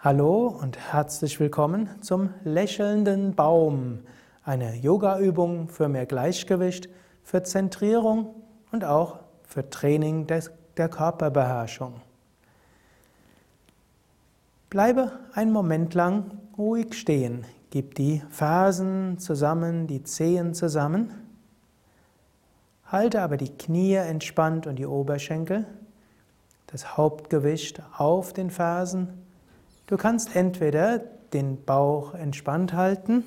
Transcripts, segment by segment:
Hallo und herzlich willkommen zum lächelnden Baum, eine Yoga-Übung für mehr Gleichgewicht, für Zentrierung und auch für Training des, der Körperbeherrschung. Bleibe einen Moment lang ruhig stehen, gib die Fersen zusammen, die Zehen zusammen, halte aber die Knie entspannt und die Oberschenkel, das Hauptgewicht auf den Fersen Du kannst entweder den Bauch entspannt halten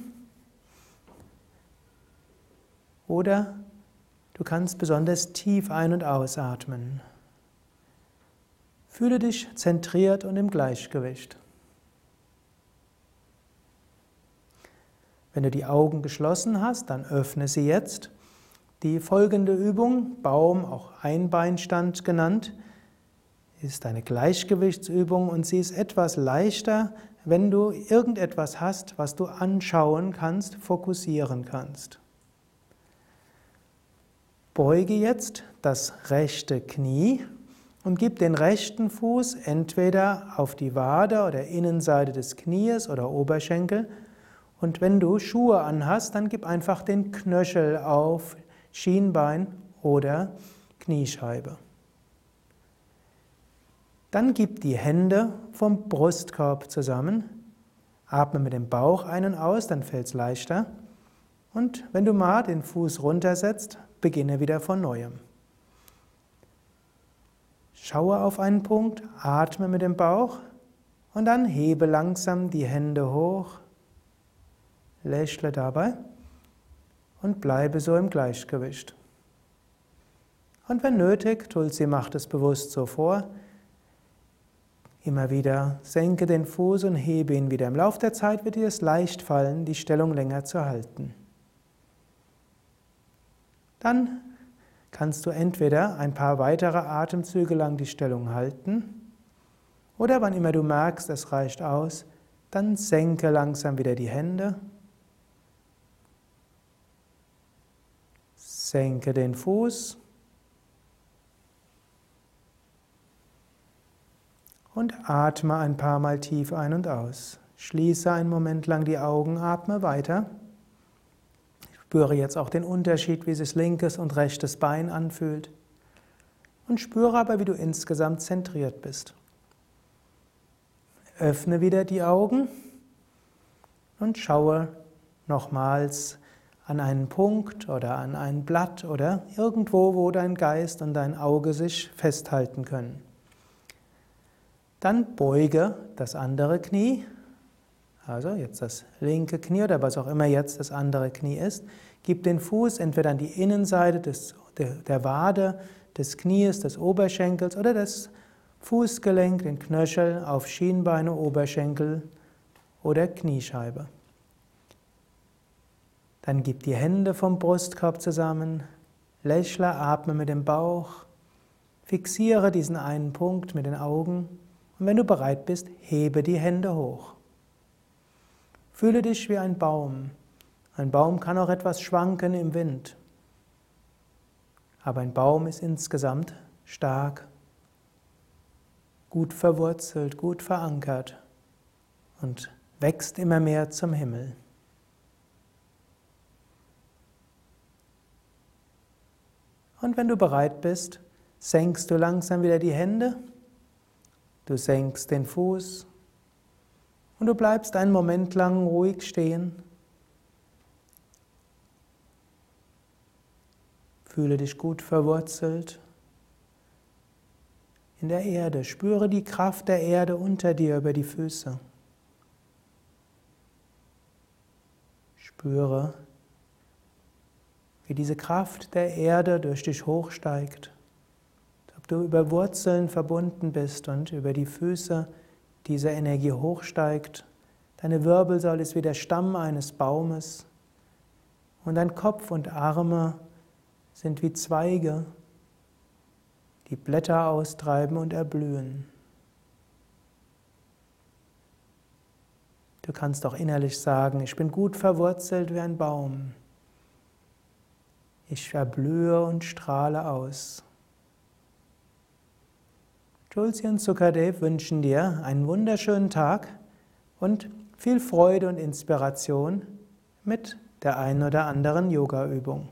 oder du kannst besonders tief ein- und ausatmen. Fühle dich zentriert und im Gleichgewicht. Wenn du die Augen geschlossen hast, dann öffne sie jetzt. Die folgende Übung, Baum, auch Einbeinstand genannt, ist eine Gleichgewichtsübung und sie ist etwas leichter, wenn du irgendetwas hast, was du anschauen kannst, fokussieren kannst. Beuge jetzt das rechte Knie und gib den rechten Fuß entweder auf die Wade oder Innenseite des Knies oder Oberschenkel. Und wenn du Schuhe anhast, dann gib einfach den Knöchel auf Schienbein oder Kniescheibe. Dann gib die Hände vom Brustkorb zusammen. Atme mit dem Bauch einen aus, dann fällt es leichter. Und wenn du mal den Fuß runtersetzt, beginne wieder von neuem. Schaue auf einen Punkt, atme mit dem Bauch und dann hebe langsam die Hände hoch, lächle dabei und bleibe so im Gleichgewicht. Und wenn nötig, Tulsi macht es bewusst so vor, Immer wieder senke den Fuß und hebe ihn wieder. Im Laufe der Zeit wird dir es leicht fallen, die Stellung länger zu halten. Dann kannst du entweder ein paar weitere Atemzüge lang die Stellung halten oder wann immer du merkst, es reicht aus, dann senke langsam wieder die Hände. Senke den Fuß und atme ein paar Mal tief ein und aus. Schließe einen Moment lang die Augen, atme weiter. Spüre jetzt auch den Unterschied, wie sich linkes und rechtes Bein anfühlt. Und spüre aber, wie du insgesamt zentriert bist. Öffne wieder die Augen und schaue nochmals an einen Punkt oder an ein Blatt oder irgendwo, wo dein Geist und dein Auge sich festhalten können. Dann beuge das andere Knie, also jetzt das linke Knie oder was auch immer jetzt das andere Knie ist. Gib den Fuß entweder an die Innenseite des, der, der Wade, des Knies, des Oberschenkels oder das Fußgelenk, den Knöchel auf Schienbeine, Oberschenkel oder Kniescheibe. Dann gib die Hände vom Brustkorb zusammen, lächle, atme mit dem Bauch, fixiere diesen einen Punkt mit den Augen und wenn du bereit bist, hebe die Hände hoch. Fühle dich wie ein Baum. Ein Baum kann auch etwas schwanken im Wind. Aber ein Baum ist insgesamt stark, gut verwurzelt, gut verankert und wächst immer mehr zum Himmel. Und wenn du bereit bist, senkst du langsam wieder die Hände Du senkst den Fuß und du bleibst einen Moment lang ruhig stehen. Fühle dich gut verwurzelt in der Erde. Spüre die Kraft der Erde unter dir über die Füße. Spüre, wie diese Kraft der Erde durch dich hochsteigt du über Wurzeln verbunden bist und über die Füße diese Energie hochsteigt. Deine Wirbelsäule ist wie der Stamm eines Baumes und dein Kopf und Arme sind wie Zweige, die Blätter austreiben und erblühen. Du kannst auch innerlich sagen, ich bin gut verwurzelt wie ein Baum. Ich erblühe und strahle aus. Julsi und Sukadev wünschen dir einen wunderschönen Tag und viel Freude und Inspiration mit der einen oder anderen Yoga-Übung.